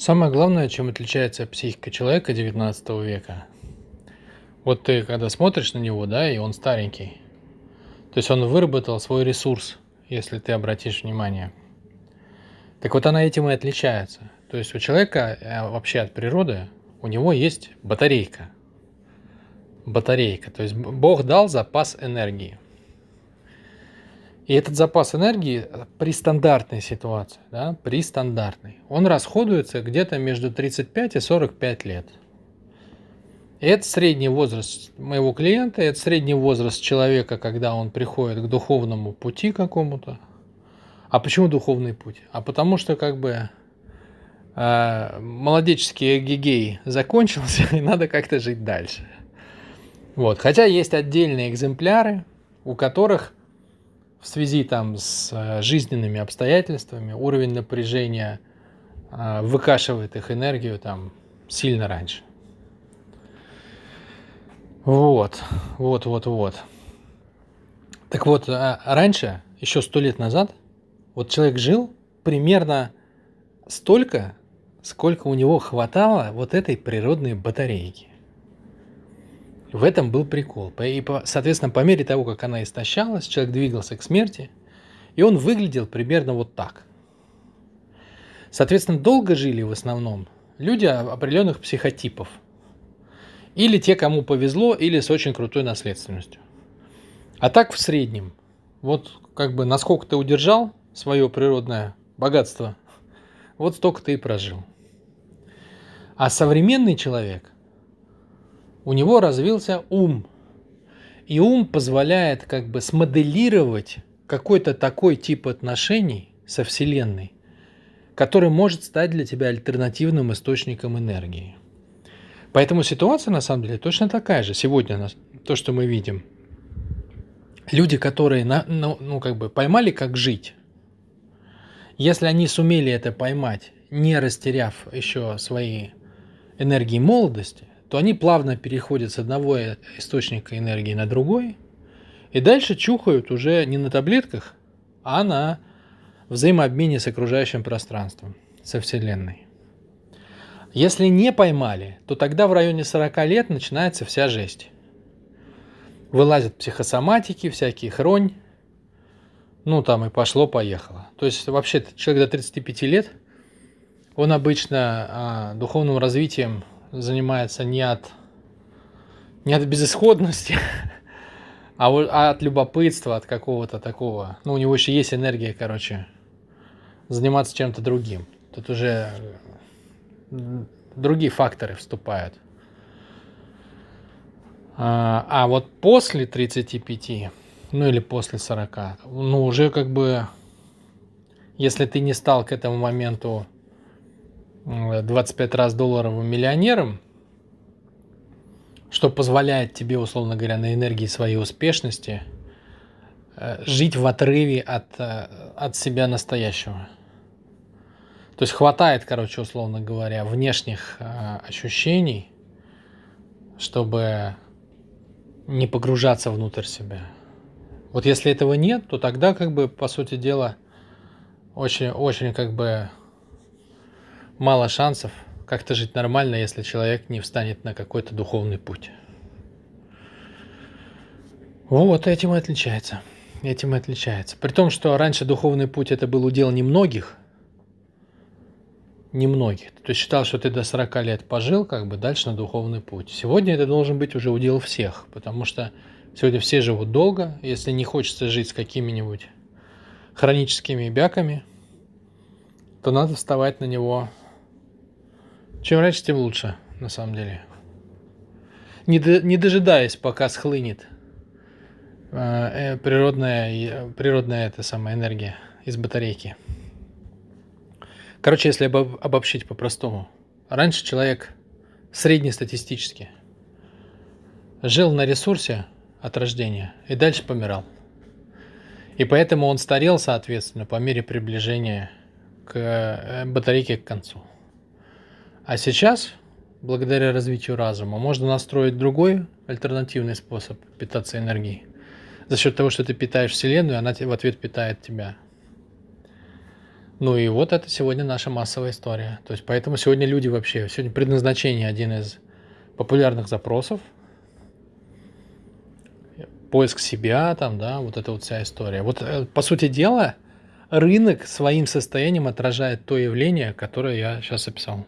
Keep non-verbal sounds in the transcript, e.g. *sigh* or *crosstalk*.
Самое главное, чем отличается психика человека 19 века. Вот ты когда смотришь на него, да, и он старенький, то есть он выработал свой ресурс, если ты обратишь внимание. Так вот она этим и отличается. То есть у человека э, вообще от природы, у него есть батарейка. Батарейка. То есть Бог дал запас энергии. И этот запас энергии при стандартной ситуации, да, при стандартной, он расходуется где-то между 35 и 45 лет. И это средний возраст моего клиента, это средний возраст человека, когда он приходит к духовному пути какому-то. А почему духовный путь? А потому что как бы э, молодеческий эгегей закончился, *laughs* и надо как-то жить дальше. Вот. Хотя есть отдельные экземпляры, у которых в связи там с э, жизненными обстоятельствами уровень напряжения э, выкашивает их энергию там сильно раньше. Вот, вот, вот, вот. Так вот, а раньше, еще сто лет назад, вот человек жил примерно столько, сколько у него хватало вот этой природной батарейки. В этом был прикол. И, соответственно, по мере того, как она истощалась, человек двигался к смерти, и он выглядел примерно вот так. Соответственно, долго жили в основном люди определенных психотипов. Или те, кому повезло, или с очень крутой наследственностью. А так в среднем. Вот как бы насколько ты удержал свое природное богатство, вот столько ты и прожил. А современный человек – у него развился ум. И ум позволяет как бы смоделировать какой-то такой тип отношений со Вселенной, который может стать для тебя альтернативным источником энергии. Поэтому ситуация на самом деле точно такая же. Сегодня то, что мы видим. Люди, которые на, ну, ну, как бы поймали, как жить, если они сумели это поймать, не растеряв еще свои энергии молодости, то они плавно переходят с одного источника энергии на другой, и дальше чухают уже не на таблетках, а на взаимообмене с окружающим пространством, со Вселенной. Если не поймали, то тогда в районе 40 лет начинается вся жесть. Вылазят психосоматики, всякие хронь, ну там и пошло-поехало. То есть вообще человек до 35 лет, он обычно а, духовным развитием занимается не от, не от безысходности, *laughs* а, а от любопытства, от какого-то такого. Ну, у него еще есть энергия, короче, заниматься чем-то другим. Тут уже другие факторы вступают. А, а вот после 35, ну или после 40, ну уже как бы, если ты не стал к этому моменту 25 раз долларовым миллионером, что позволяет тебе, условно говоря, на энергии своей успешности э, жить в отрыве от, э, от себя настоящего. То есть хватает, короче, условно говоря, внешних э, ощущений, чтобы не погружаться внутрь себя. Вот если этого нет, то тогда, как бы, по сути дела, очень, очень, как бы, мало шансов как-то жить нормально, если человек не встанет на какой-то духовный путь. Вот этим и отличается. Этим и отличается. При том, что раньше духовный путь это был удел немногих, немногих. То есть считал, что ты до 40 лет пожил, как бы дальше на духовный путь. Сегодня это должен быть уже удел всех, потому что сегодня все живут долго. Если не хочется жить с какими-нибудь хроническими бяками, то надо вставать на него чем раньше, тем лучше, на самом деле. Не, до, не дожидаясь, пока схлынет э, э природная, природная эта самая энергия из батарейки. Короче, если обоб, обобщить по-простому. Раньше человек среднестатистически жил на ресурсе от рождения и дальше помирал. И поэтому он старел, соответственно, по мере приближения к э, батарейке к концу. А сейчас, благодаря развитию разума, можно настроить другой альтернативный способ питаться энергией. За счет того, что ты питаешь Вселенную, она в ответ питает тебя. Ну и вот это сегодня наша массовая история. То есть поэтому сегодня люди вообще, сегодня предназначение один из популярных запросов, поиск себя, там, да, вот эта вот вся история. Вот, э, по сути дела, рынок своим состоянием отражает то явление, которое я сейчас описал.